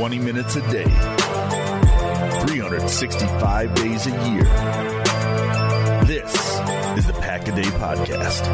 Twenty minutes a day, 365 days a year. This is the Pack a Day Podcast.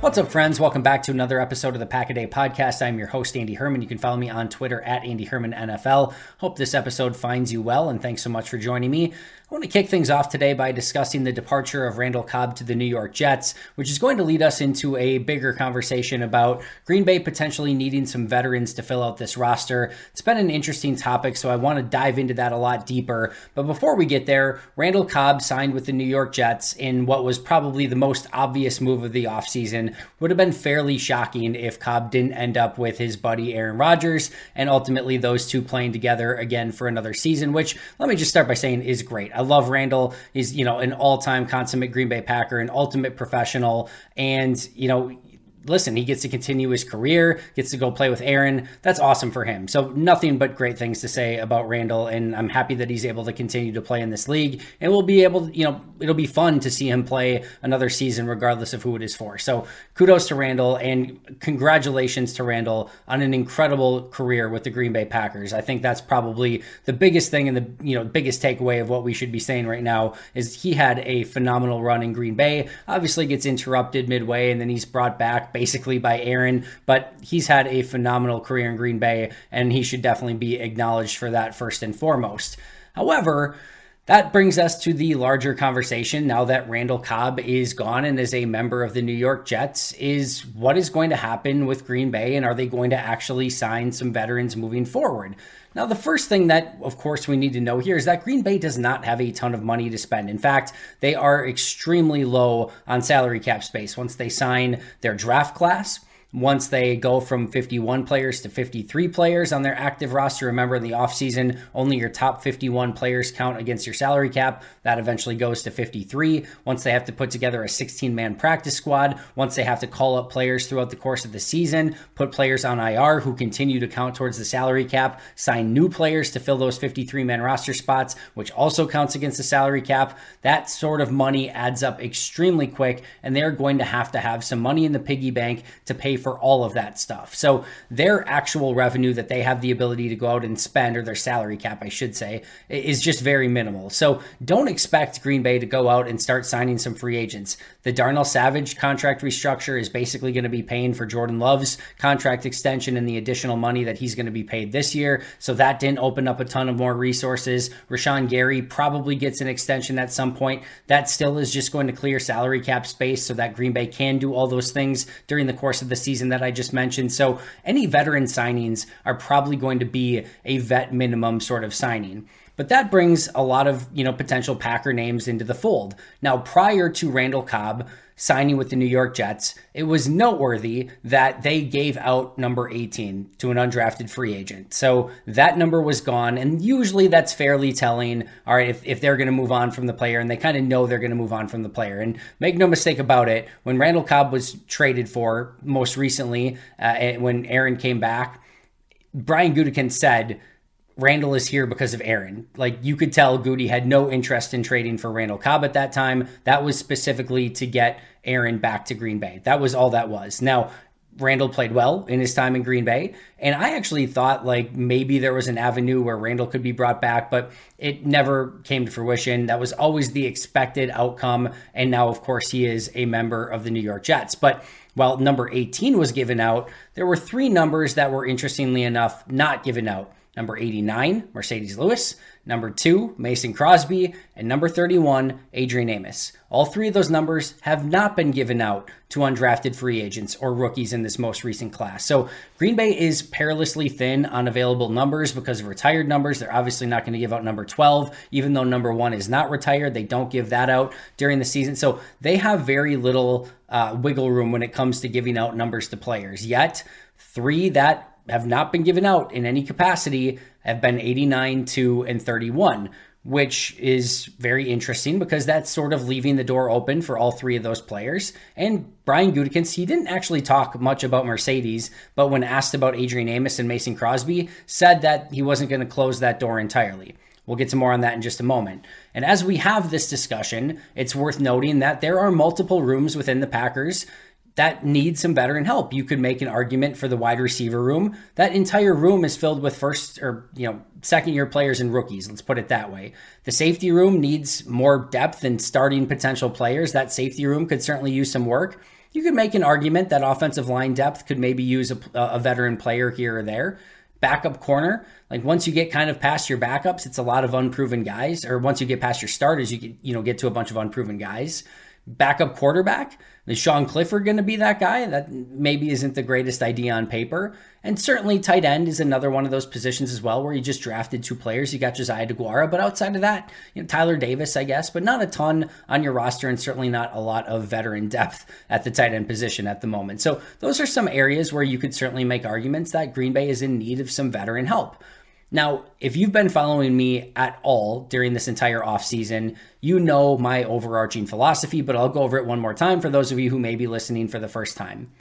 What's up, friends? Welcome back to another episode of the Pack a Day Podcast. I'm your host, Andy Herman. You can follow me on Twitter at Andy Herman NFL. Hope this episode finds you well, and thanks so much for joining me. I want to kick things off today by discussing the departure of Randall Cobb to the New York Jets, which is going to lead us into a bigger conversation about Green Bay potentially needing some veterans to fill out this roster. It's been an interesting topic, so I want to dive into that a lot deeper. But before we get there, Randall Cobb signed with the New York Jets in what was probably the most obvious move of the offseason. Would have been fairly shocking if Cobb didn't end up with his buddy Aaron Rodgers and ultimately those two playing together again for another season, which let me just start by saying is great. I love Randall. He's, you know, an all-time consummate Green Bay Packer, an ultimate professional. And, you know, listen, he gets to continue his career, gets to go play with Aaron. That's awesome for him. So nothing but great things to say about Randall, and I'm happy that he's able to continue to play in this league. And we'll be able, to, you know, it'll be fun to see him play another season, regardless of who it is for. So kudos to Randall, and congratulations to Randall on an incredible career with the Green Bay Packers. I think that's probably the biggest thing and the you know biggest takeaway of what we should be saying right now is he had a phenomenal run in Green Bay. Obviously, gets interrupted midway, and then he's brought back basically by Aaron, but he's had a phenomenal career in Green Bay, and he should definitely be acknowledged for that first and foremost. However, that brings us to the larger conversation now that Randall Cobb is gone and is a member of the New York Jets is what is going to happen with Green Bay and are they going to actually sign some veterans moving forward? Now, the first thing that, of course, we need to know here is that Green Bay does not have a ton of money to spend. In fact, they are extremely low on salary cap space once they sign their draft class once they go from 51 players to 53 players on their active roster. Remember, in the offseason, only your top 51 players count against your salary cap. That eventually goes to 53. Once they have to put together a 16 man practice squad, once they have to call up players throughout the course of the season, put players on IR who continue to count towards the salary cap, sign new players to fill those 53 man roster spots, which also counts against the salary cap. That sort of money adds up extremely quick, and they're going to have to have some money in the piggy bank to pay for all of that stuff. So their actual revenue that they have the ability to go out and spend, or their salary cap, I should say, is just very minimal. So don't expect Green Bay to go out and start signing some free agents. The Darnell Savage contract restructure is basically going to be paying for Jordan Love's contract extension and the additional money that he's going to be paid this year. So that didn't open up a ton of more resources. Rashan Gary probably gets an extension at some point. That still is just going to clear salary cap space so that Green Bay can do all those things during the course of the season that I just mentioned. So any veteran signings are probably going to be a vet minimum sort of signing. But that brings a lot of, you know, potential Packer names into the fold. Now, prior to Randall Cobb signing with the New York Jets, it was noteworthy that they gave out number 18 to an undrafted free agent. So that number was gone. And usually that's fairly telling. All right, if, if they're going to move on from the player and they kind of know they're going to move on from the player. And make no mistake about it, when Randall Cobb was traded for most recently, uh, when Aaron came back, Brian Gutekunst said, Randall is here because of Aaron. Like you could tell Goody had no interest in trading for Randall Cobb at that time. That was specifically to get Aaron back to Green Bay. That was all that was. Now, Randall played well in his time in Green Bay. And I actually thought like maybe there was an avenue where Randall could be brought back, but it never came to fruition. That was always the expected outcome. And now, of course, he is a member of the New York Jets. But while number 18 was given out, there were three numbers that were interestingly enough not given out. Number 89, Marcedes Lewis. Number two, Mason Crosby. And number 31, Adrian Amos. All three of those numbers have not been given out to undrafted free agents or rookies in this most recent class. So Green Bay is perilously thin on available numbers because of retired numbers. They're obviously not going to give out number 12, even though number one is not retired. They don't give that out during the season. So they have very little uh, wiggle room when it comes to giving out numbers to players. Yet, three that have not been given out in any capacity have been 89, 2, and 31, which is very interesting because that's sort of leaving the door open for all three of those players. And Brian Gutekunst, he didn't actually talk much about Marcedes, but when asked about Adrian Amos and Mason Crosby, said that he wasn't going to close that door entirely. We'll get to more on that in just a moment. And as we have this discussion, it's worth noting that there are multiple rooms within the Packers that needs some veteran help. You could make an argument for the wide receiver room. That entire room is filled with first or, you know, second year players and rookies. Let's put it that way. The safety room needs more depth and starting potential players. That safety room could certainly use some work. You could make an argument that offensive line depth could maybe use a, a veteran player here or there. Backup corner, like once you get kind of past your backups, it's a lot of unproven guys. Or once you get past your starters, you get, you know get to a bunch of unproven guys backup quarterback. Is Sean Clifford going to be that guy? That maybe isn't the greatest idea on paper. And certainly tight end is another one of those positions as well where you just drafted two players. You got Josiah DeGuara, but outside of that, you know, Tyler Davis, I guess, but not a ton on your roster and certainly not a lot of veteran depth at the tight end position at the moment. So those are some areas where you could certainly make arguments that Green Bay is in need of some veteran help. Now, if you've been following me at all during this entire offseason, you know my overarching philosophy, but I'll go over it one more time for those of you who may be listening for the first time.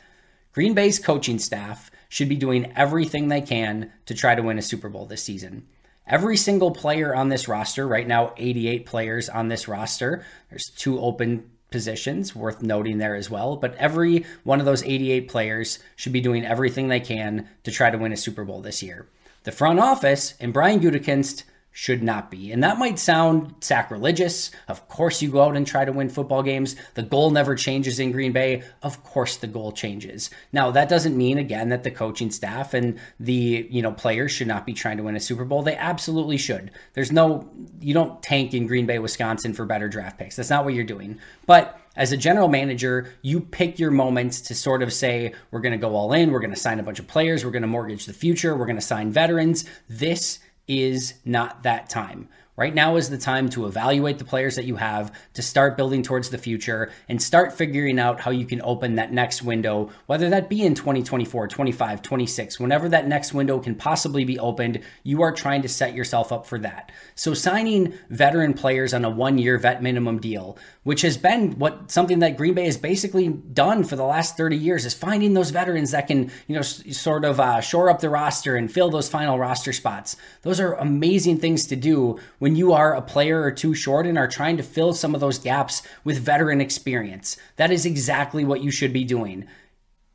Green Bay's coaching staff should be doing everything they can to try to win a Super Bowl this season. Every single player on this roster, right now, 88 players on this roster, there's two open positions worth noting there as well. But every one of those 88 players should be doing everything they can to try to win a Super Bowl this year. The front office and Brian Gutekunst should not be. And that might sound sacrilegious. Of course, you go out and try to win football games. The goal never changes in Green Bay. Of course, the goal changes. Now, that doesn't mean again that the coaching staff and the you know players should not be trying to win a Super Bowl. They absolutely should. There's no you don't tank in Green Bay, Wisconsin for better draft picks. That's not what you're doing. But as a general manager, you pick your moments to sort of say, we're going to go all in, we're going to sign a bunch of players, we're going to mortgage the future, we're going to sign veterans. This is not that time. Right now is the time to evaluate the players that you have, to start building towards the future, and start figuring out how you can open that next window, whether that be in 2024, 25, 26, whenever that next window can possibly be opened, you are trying to set yourself up for that. So signing veteran players on a one year vet minimum deal, which has been what something that Green Bay has basically done for the last 30 years, is finding those veterans that can, you know, sort of uh, shore up the roster and fill those final roster spots. Those are amazing things to do when you are a player or two short and are trying to fill some of those gaps with veteran experience. That is exactly what you should be doing.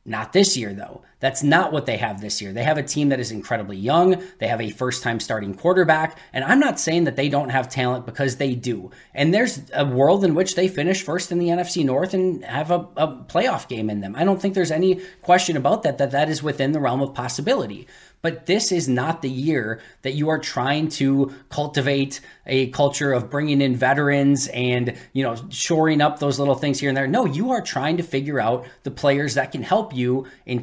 Not this year, though. That's not what they have this year. They have a team that is incredibly young. They have a first time starting quarterback. And I'm not saying that they don't have talent because they do. And there's a world in which they finish first in the NFC North and have a, a playoff game in them. I don't think there's any question about that, that that is within the realm of possibility. But this is not the year that you are trying to cultivate a culture of bringing in veterans and, you know, shoring up those little things here and there. No, you are trying to figure out the players that can help you in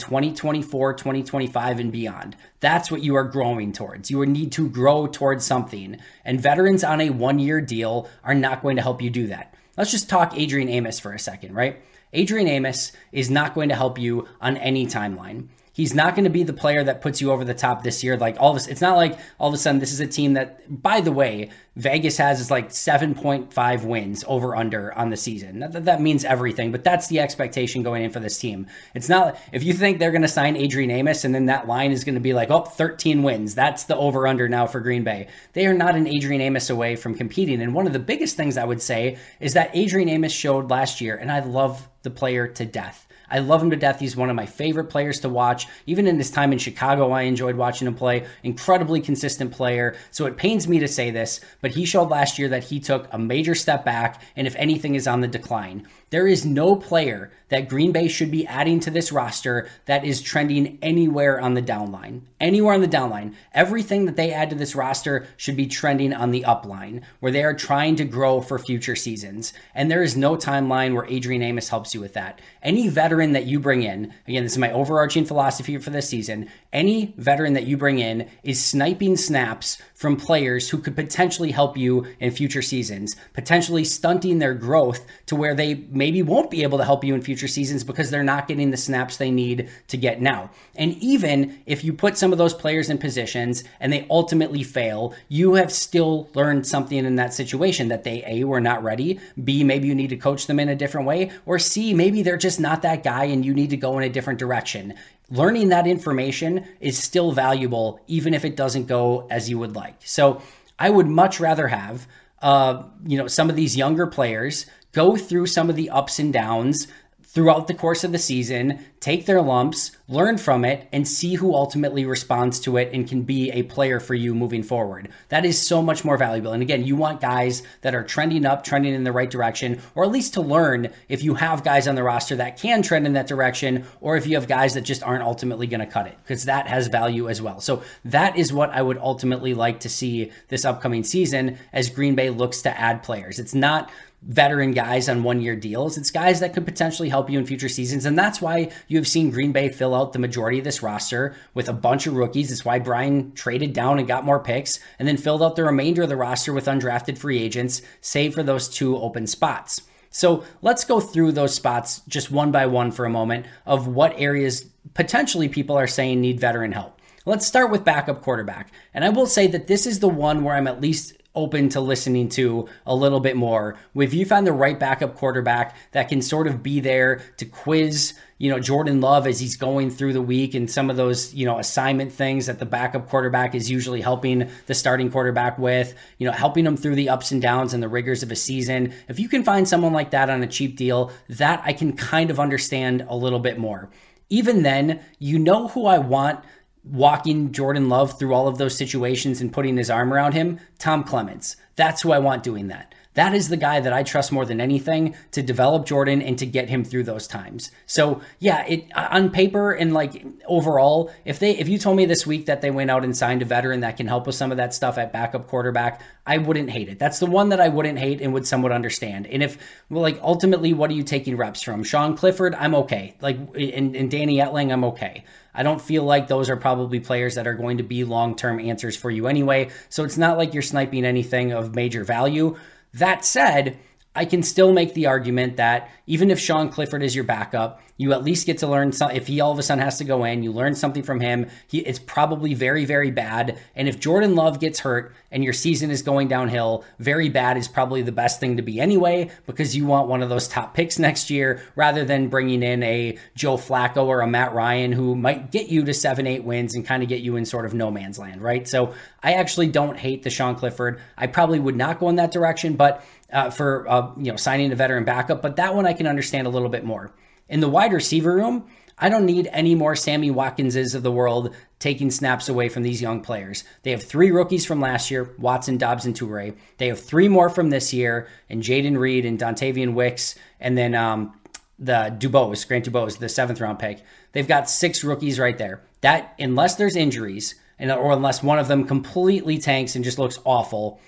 2024, 2025 and beyond. That's what you are growing towards. You need to grow towards something. And veterans on a 1-year deal are not going to help you do that. Let's just talk Adrian Amos for a second, right? Adrian Amos is not going to help you on any timeline. He's not going to be the player that puts you over the top this year. Like all of a, it's not like all of a sudden this is a team that, by the way, Vegas has is like 7.5 wins over under on the season. That, that means everything, but that's the expectation going in for this team. It's not, if you think they're going to sign Adrian Amos and then that line is going to be like, oh, 13 wins, that's the over under now for Green Bay. They are not an Adrian Amos away from competing. And one of the biggest things I would say is that Adrian Amos showed last year, and I love the player to death I love him to death. He's one of my favorite players to watch. Even in his time in Chicago, I enjoyed watching him play. Incredibly consistent player. So it pains me to say this, but he showed last year that he took a major step back and, if anything, is on the decline. There is no player that Green Bay should be adding to this roster that is trending anywhere on the downline. Anywhere on the downline. Everything that they add to this roster should be trending on the upline, where they are trying to grow for future seasons. And there is no timeline where Adrian Amos helps you with that. Any veteran that you bring in, again, this is my overarching philosophy for this season, any veteran that you bring in is sniping snaps from players who could potentially help you in future seasons, potentially stunting their growth to where they maybe won't be able to help you in future seasons because they're not getting the snaps they need to get now. And even if you put some of those players in positions and they ultimately fail, you have still learned something in that situation that they A were not ready, B maybe you need to coach them in a different way, or C maybe they're just not that guy and you need to go in a different direction learning that information is still valuable, even if it doesn't go as you would like. So I would much rather have, uh, you know, some of these younger players go through some of the ups and downs throughout the course of the season, take their lumps, learn from it, and see who ultimately responds to it and can be a player for you moving forward. That is so much more valuable. And again, you want guys that are trending up, trending in the right direction, or at least to learn if you have guys on the roster that can trend in that direction, or if you have guys that just aren't ultimately going to cut it, because that has value as well. So that is what I would ultimately like to see this upcoming season as Green Bay looks to add players. It's not veteran guys on one year deals. It's guys that could potentially help you in future seasons. And that's why you have seen Green Bay fill out the majority of this roster with a bunch of rookies. It's why Brian traded down and got more picks and then filled out the remainder of the roster with undrafted free agents, save for those two open spots. So let's go through those spots just one by one for a moment of what areas potentially people are saying need veteran help. Let's start with backup quarterback. And I will say that this is the one where I'm at least open to listening to a little bit more. If you find the right backup quarterback that can sort of be there to quiz, you know, Jordan Love as he's going through the week and some of those, you know, assignment things that the backup quarterback is usually helping the starting quarterback with, you know, helping them through the ups and downs and the rigors of a season. If you can find someone like that on a cheap deal, that I can kind of understand a little bit more. Even then, you know who I want walking Jordan Love through all of those situations and putting his arm around him, Tom Clements. That's who I want doing that. That is the guy that I trust more than anything to develop Jordan and to get him through those times. So yeah, it uh, on paper and like overall, if they if you told me this week that they went out and signed a veteran that can help with some of that stuff at backup quarterback, I wouldn't hate it. That's the one that I wouldn't hate and would somewhat understand. And if well, like ultimately, what are you taking reps from? Sean Clifford, I'm okay. Like and, and Danny Etling, I'm okay. I don't feel like those are probably players that are going to be long term answers for you anyway. So it's not like you're sniping anything of major value. That said, I can still make the argument that even if Sean Clifford is your backup, you at least get to learn some. If he all of a sudden has to go in, you learn something from him. He, it's probably very, very bad. And if Jordan Love gets hurt and your season is going downhill, very bad is probably the best thing to be anyway, because you want one of those top picks next year rather than bringing in a Joe Flacco or a Matt Ryan who might get you to seven, eight wins and kind of get you in sort of no man's land, right? So I actually don't hate the Sean Clifford. I probably would not go in that direction, but uh, for uh, you know signing a veteran backup, but that one I can understand a little bit more. In the wide receiver room, I don't need any more Sammy Watkinses of the world taking snaps away from these young players. They have three rookies from last year Watson, Doubs, and Toure. They have three more from this year, and Jayden Reed and Dontayvion Wicks, and then um, the Dubose, Grant Dubose, the seventh round pick. They've got six rookies right there. That, unless there's injuries, and or unless one of them completely tanks and just looks awful,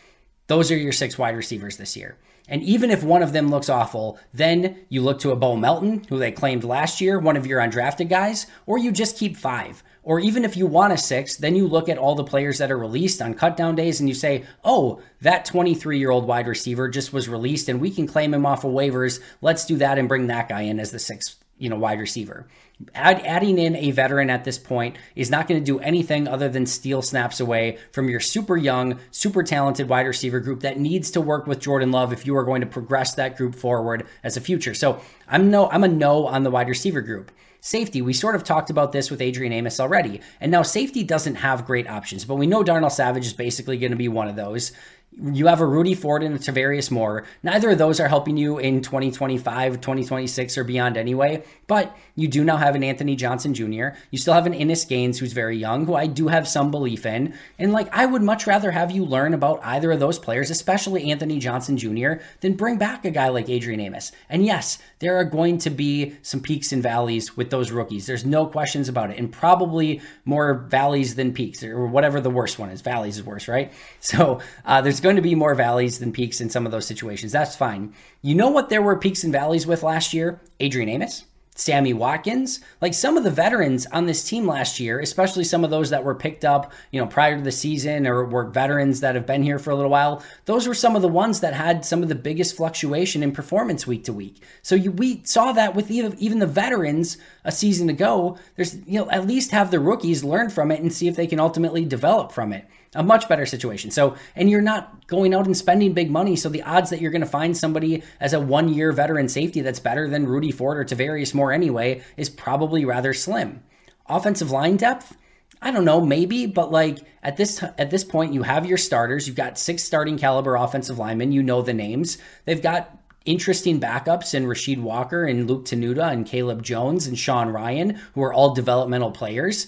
those are your six wide receivers this year. And even if one of them looks awful, then you look to a Bo Melton, who they claimed last year, one of your undrafted guys, or you just keep five. Or even if you want a six, then you look at all the players that are released on cutdown days and you say, oh, that 23 year old wide receiver just was released and we can claim him off of waivers. Let's do that and bring that guy in as the sixth you know wide receiver. Add, adding in a veteran at this point is not going to do anything other than steal snaps away from your super young, super talented wide receiver group that needs to work with Jordan Love if you are going to progress that group forward as a future. So I'm no, I'm a no on the wide receiver group. Safety, we sort of talked about this with Adrian Amos already. And now safety doesn't have great options, but we know Darnell Savage is basically going to be one of those. You have a Rudy Ford and a Tarvarius Moore. Neither of those are helping you in 2025, 2026, or beyond anyway. But you do now have an Anthony Johnson Jr. You still have an Innis Gaines who's very young, who I do have some belief in. And like, I would much rather have you learn about either of those players, especially Anthony Johnson Jr., than bring back a guy like Adrian Amos. And yes, there are going to be some peaks and valleys with those rookies. There's no questions about it. And probably more valleys than peaks, or whatever the worst one is. Valleys is worse, right? So uh, there's going to be more valleys than peaks in some of those situations. That's fine. You know what there were peaks and valleys with last year? Adrian Amos. Sammy Watkins, like some of the veterans on this team last year, especially some of those that were picked up, you know, prior to the season or were veterans that have been here for a little while, those were some of the ones that had some of the biggest fluctuation in performance week to week. So you, we saw that with even the veterans a season ago. There's, you know, at least have the rookies learn from it and see if they can ultimately develop from it a much better situation. So, and you're not going out and spending big money. So the odds that you're going to find somebody as a one year veteran safety that's better than Rudy Ford or Tarvarius Moore anyway is probably rather slim. Offensive line depth, I don't know, maybe, but like at this t- at this point, you have your starters. You've got six starting caliber offensive linemen. You know the names. They've got interesting backups in Rasheed Walker and Luke Tenuta and Caleb Jones and Sean Rhyan, who are all developmental players.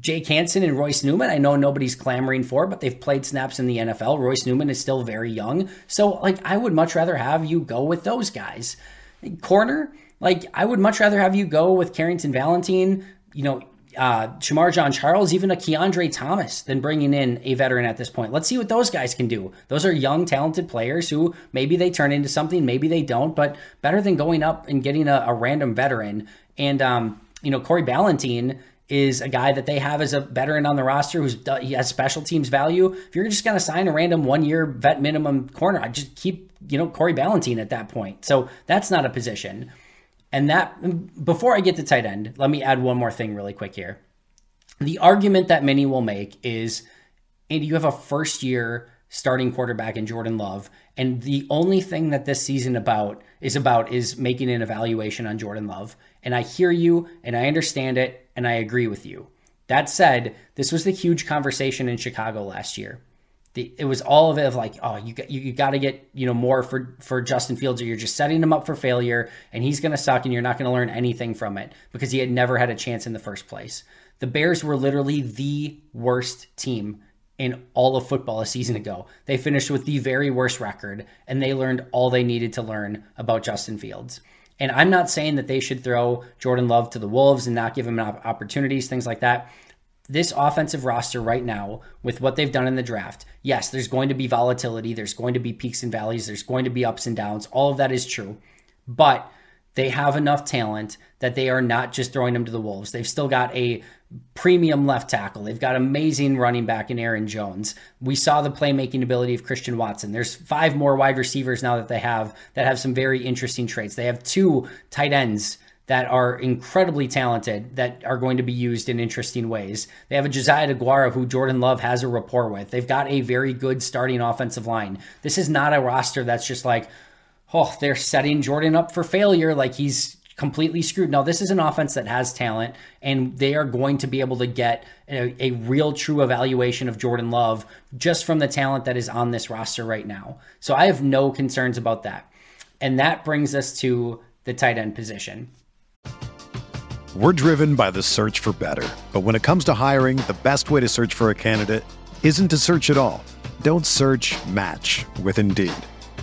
Jake Hanson and Royce Newman, I know nobody's clamoring for, but they've played snaps in the NFL. Royce Newman is still very young. So, like, I would much rather have you go with those guys. Corner, like, I would much rather have you go with Carrington Valentine, you know, uh, Shemar Jean-Charles, even a Kiondre Thomas, than bringing in a veteran at this point. Let's see what those guys can do. Those are young, talented players who maybe they turn into something, maybe they don't, but better than going up and getting a, a random veteran. And, um, you know, Corey Ballentine is a guy that they have as a veteran on the roster who's he has special teams value. If you're just going to sign a random one year vet minimum corner, I just keep you know Corey Ballentine at that point. So that's not a position. And that before I get to tight end, let me add one more thing really quick here. The argument that many will make is, and you have a first year starting quarterback in Jordan Love, and the only thing that this season about is about is making an evaluation on Jordan Love. And I hear you and I understand it and I agree with you. That said, this was the huge conversation in Chicago last year. The, it was all of it of like, oh, you got you, you got to get you know more for for Justin Fields, or you're just setting him up for failure, and he's going to suck, and you're not going to learn anything from it because he had never had a chance in the first place. The Bears were literally the worst team in all of football a season ago. They finished with the very worst record, and they learned all they needed to learn about Justin Fields. And I'm not saying that they should throw Jordan Love to the Wolves and not give him opportunities, things like that. This offensive roster right now, with what they've done in the draft, yes, there's going to be volatility, there's going to be peaks and valleys, there's going to be ups and downs. All of that is true. But they have enough talent that they are not just throwing them to the Wolves. They've still got a premium left tackle. They've got amazing running back in Aaron Jones. We saw the playmaking ability of Christian Watson. There's five more wide receivers now that they have that have some very interesting traits. They have two tight ends that are incredibly talented that are going to be used in interesting ways. They have a Josiah DeGuara who Jordan Love has a rapport with. They've got a very good starting offensive line. This is not a roster that's just like, oh, they're setting Jordan up for failure. Like he's completely screwed. Now, this is an offense that has talent, and they are going to be able to get a, a, real, true evaluation of Jordan Love just from the talent that is on this roster right now. So I have no concerns about that. And that brings us to the tight end position. We're driven by the search for better. But when it comes to hiring, the best way to search for a candidate isn't to search at all. Don't search match with Indeed.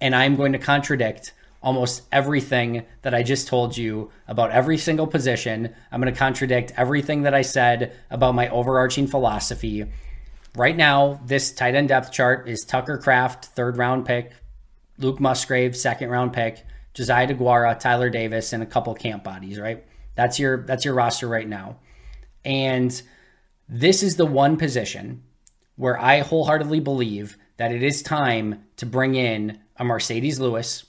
And I'm going to contradict almost everything that I just told you about every single position. I'm going to contradict everything that I said about my overarching philosophy. Right now, this tight end depth chart is Tucker Kraft, third round pick, Luke Musgrave, second round pick, Josiah DeGuara, Tyler Davis, and a couple camp bodies, right? That's your that's your roster right now. And this is the one position where I wholeheartedly believe that it is time to bring in a Marcedes Lewis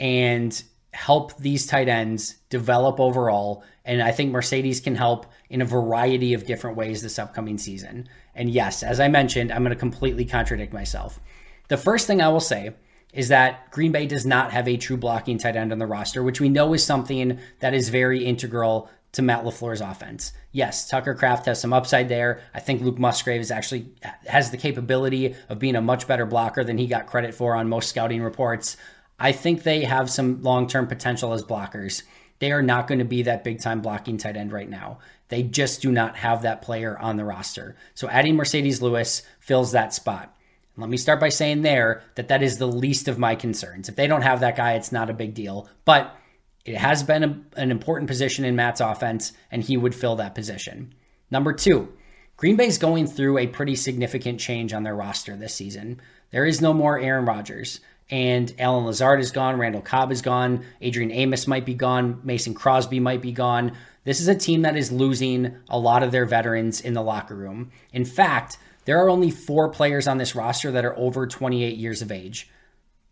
and help these tight ends develop overall. And I think Marcedes can help in a variety of different ways this upcoming season. And yes, as I mentioned, I'm going to completely contradict myself. The first thing I will say is that Green Bay does not have a true blocking tight end on the roster, which we know is something that is very integral to Matt LaFleur's offense. Yes, Tucker Kraft has some upside there. I think Luke Musgrave is actually has the capability of being a much better blocker than he got credit for on most scouting reports. I think they have some long-term potential as blockers. They are not going to be that big-time blocking tight end right now. They just do not have that player on the roster. So adding Marcedes Lewis fills that spot. Let me start by saying there that that is the least of my concerns. If they don't have that guy, it's not a big deal. But it has been a, an important position in Matt's offense, and he would fill that position. Number two, Green Bay's going through a pretty significant change on their roster this season. There is no more Aaron Rodgers, and Allen Lazard is gone, Randall Cobb is gone, Adrian Amos might be gone, Mason Crosby might be gone. This is a team that is losing a lot of their veterans in the locker room. In fact, there are only four players on this roster that are over 28 years of age.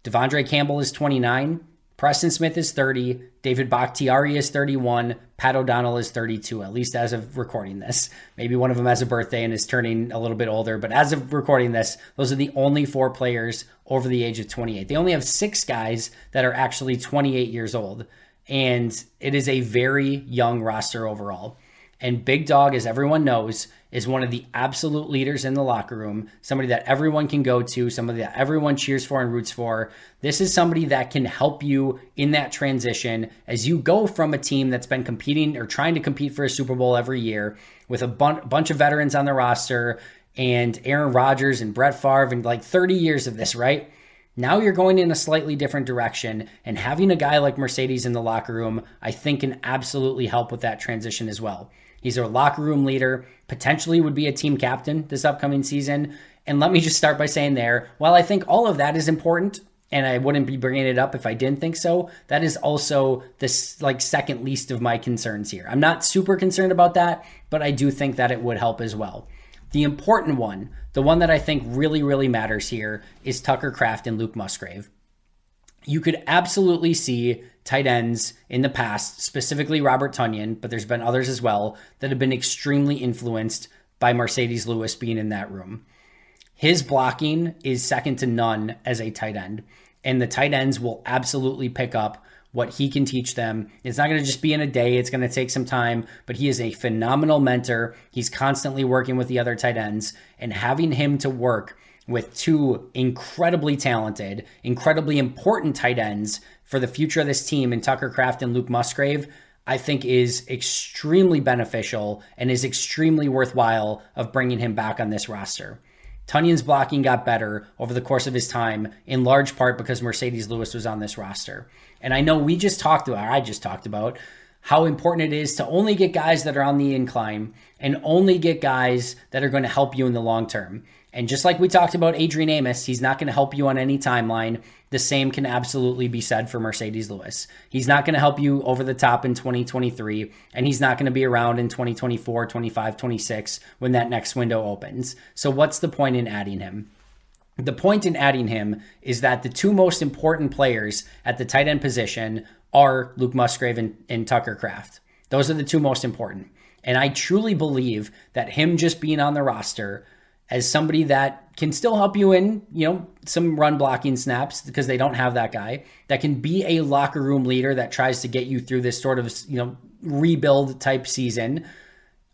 De'Vondre Campbell is 29, Preston Smith is 30, David Bakhtiari is 31, Pat O'Donnell is 32, at least as of recording this. Maybe one of them has a birthday and is turning a little bit older, but as of recording this, those are the only four players over the age of 28. They only have six guys that are actually 28 years old, and it is a very young roster overall. And Big Dog, as everyone knows, is one of the absolute leaders in the locker room, somebody that everyone can go to, somebody that everyone cheers for and roots for. This is somebody that can help you in that transition as you go from a team that's been competing or trying to compete for a Super Bowl every year with a bun- bunch of veterans on the roster and Aaron Rodgers and Brett Favre and like 30 years of this, right? Now you're going in a slightly different direction, and having a guy like Marcedes in the locker room, I think, can absolutely help with that transition as well. He's a locker room leader, potentially would be a team captain this upcoming season. And let me just start by saying there, while I think all of that is important, and I wouldn't be bringing it up if I didn't think so, that is also this like second least of my concerns here. I'm not super concerned about that, but I do think that it would help as well. The important one, the one that I think really, really matters here, is Tucker Kraft and Luke Musgrave. You could absolutely see tight ends in the past, specifically Robert Tonyan, but there's been others as well that have been extremely influenced by Marcedes Lewis being in that room. His blocking is second to none as a tight end, and the tight ends will absolutely pick up what he can teach them. It's not going to just be in a day, it's going to take some time, but he is a phenomenal mentor. He's constantly working with the other tight ends, and having him to work with two incredibly talented, incredibly important tight ends for the future of this team in Tucker Kraft and Luke Musgrave, I think is extremely beneficial and is extremely worthwhile of bringing him back on this roster. Tonyan's blocking got better over the course of his time, in large part because Marcedes Lewis was on this roster. And I know we just talked about, I just talked about how important it is to only get guys that are on the incline and only get guys that are going to help you in the long term. And just like we talked about Adrian Amos, he's not going to help you on any timeline. The same can absolutely be said for Marcedes Lewis. He's not going to help you over the top in 2023, and he's not going to be around in 2024, 25, 26 when that next window opens. So, what's the point in adding him? The point in adding him is that the two most important players at the tight end position are Luke Musgrave and, and Tucker Kraft. Those are the two most important. And I truly believe that him just being on the roster as somebody that can still help you in, you know, some run blocking snaps because they don't have that guy that can be a locker room leader that tries to get you through this sort of, you know, rebuild type season.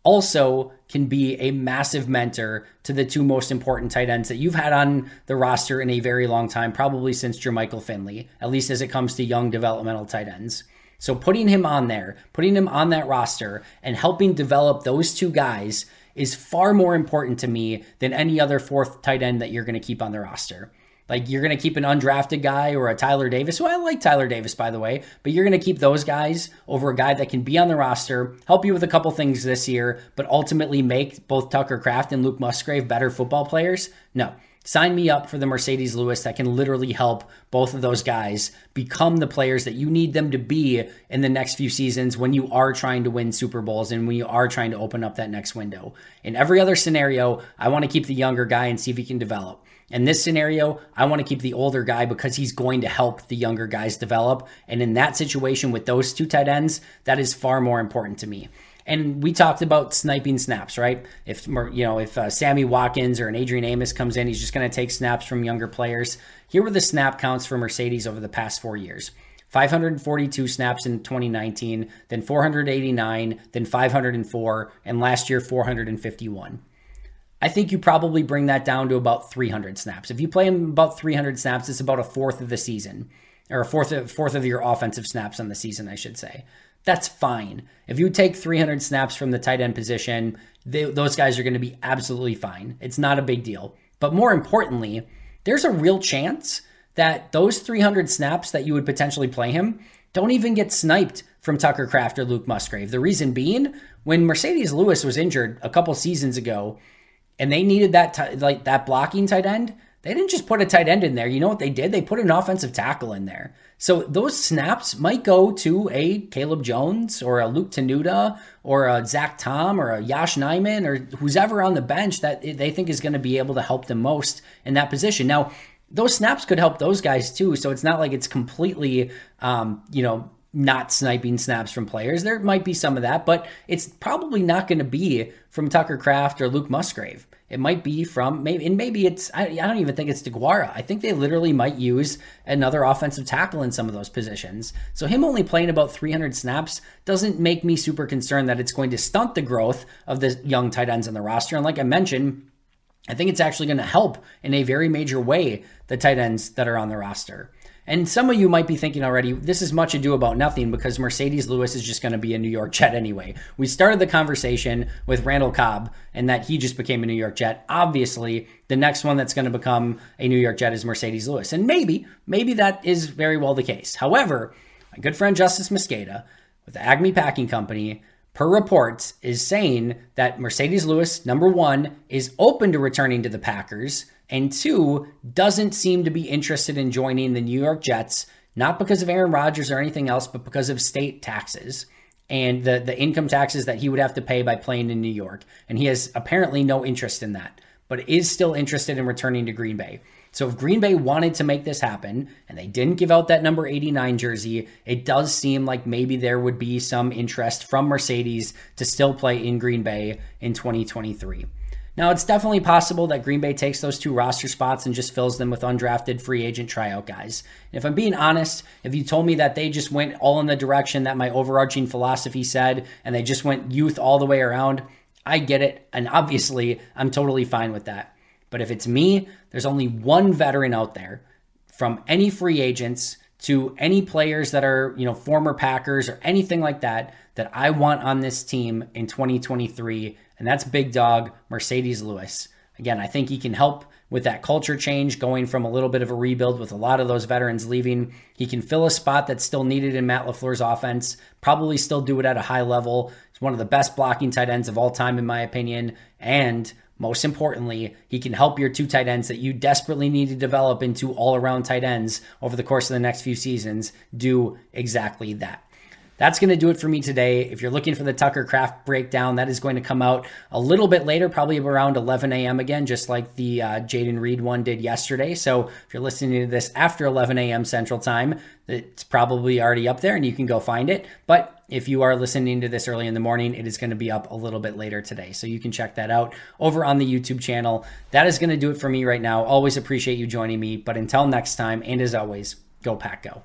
Also can be a massive mentor to the two most important tight ends that you've had on the roster in a very long time, probably since Jermichael Finley, at least as it comes to young developmental tight ends. So putting him on there, putting him on that roster and helping develop those two guys is far more important to me than any other fourth tight end that you're going to keep on the roster. Like you're going to keep an undrafted guy or a Tyler Davis. Well, I like Tyler Davis, by the way, but you're going to keep those guys over a guy that can be on the roster, help you with a couple things this year, but ultimately make both Tucker Kraft and Luke Musgrave better football players. No, Sign me up for the Marcedes Lewis that can literally help both of those guys become the players that you need them to be in the next few seasons when you are trying to win Super Bowls and when you are trying to open up that next window. In every other scenario, I want to keep the younger guy and see if he can develop. In this scenario, I want to keep the older guy because he's going to help the younger guys develop. And in that situation with those two tight ends, that is far more important to me. And we talked about sniping snaps, right? If you know, if uh, Sammy Watkins or an Adrian Amos comes in, he's just going to take snaps from younger players. Here were the snap counts for Marcedes over the past four years. 542 snaps in 2019, then 489, then 504, and last year 451. I think you probably bring that down to about 300 snaps. If you play him about 300 snaps, it's about a fourth of the season, or a fourth of, fourth of your offensive snaps on the season, I should say that's fine. If you take 300 snaps from the tight end position, they, those guys are going to be absolutely fine. It's not a big deal. But more importantly, there's a real chance that those 300 snaps that you would potentially play him don't even get sniped from Tucker Kraft or Luke Musgrave. The reason being, when Marcedes Lewis was injured a couple seasons ago, and they needed that t- like that blocking tight end, they didn't just put a tight end in there. You know what they did? They put an offensive tackle in there. So those snaps might go to a Caleb Jones or a Luke Tenuta or a Zach Tom or a Yosh Nijman or who's ever on the bench that they think is going to be able to help them most in that position. Now, those snaps could help those guys too. So it's not like it's completely, um, you know, not sniping snaps from players. There might be some of that, but it's probably not going to be from Tucker Kraft or Luke Musgrave. It might be from maybe, and maybe it's, I, I don't even think it's DeGuara. I think they literally might use another offensive tackle in some of those positions. So him only playing about 300 snaps doesn't make me super concerned that it's going to stunt the growth of the young tight ends on the roster. And like I mentioned, I think it's actually going to help in a very major way the tight ends that are on the roster. And some of you might be thinking already, this is much ado about nothing because Marcedes Lewis is just going to be a New York Jet anyway. We started the conversation with Randall Cobb and that he just became a New York Jet. Obviously, the next one that's going to become a New York Jet is Marcedes Lewis. And maybe, maybe that is very well the case. However, my good friend Justis Mosqueda with the Acme Packing Company per reports, is saying that Marcedes Lewis, number one, is open to returning to the Packers and two, doesn't seem to be interested in joining the New York Jets, not because of Aaron Rodgers or anything else, but because of state taxes and the, the income taxes that he would have to pay by playing in New York. And he has apparently no interest in that, but is still interested in returning to Green Bay. So if Green Bay wanted to make this happen and they didn't give out that number 89 jersey, it does seem like maybe there would be some interest from Marcedes to still play in Green Bay in 2023. Now, it's definitely possible that Green Bay takes those two roster spots and just fills them with undrafted free agent tryout guys. And if I'm being honest, if you told me that they just went all in the direction that my overarching philosophy said and they just went youth all the way around, I get it. And obviously, I'm totally fine with that. But if it's me, there's only one veteran out there from any free agents to any players that are, you know, former Packers or anything like that that I want on this team in 2023, and that's big dog Marcedes Lewis. Again, I think he can help with that culture change, going from a little bit of a rebuild with a lot of those veterans leaving. He can fill a spot that's still needed in Matt LaFleur's offense, probably still do it at a high level. He's one of the best blocking tight ends of all time, in my opinion. And most importantly, he can help your two tight ends that you desperately need to develop into all around tight ends over the course of the next few seasons do exactly that. That's going to do it for me today. If you're looking for the Tucker Kraft breakdown, that is going to come out a little bit later, probably around 11 a.m. again, just like the uh, Jayden Reed one did yesterday. So if you're listening to this after 11 a.m. Central Time, it's probably already up there and you can go find it. But if you are listening to this early in the morning, it is going to be up a little bit later today. So you can check that out over on the YouTube channel. That is going to do it for me right now. Always appreciate you joining me. But until next time, and as always, go pack go.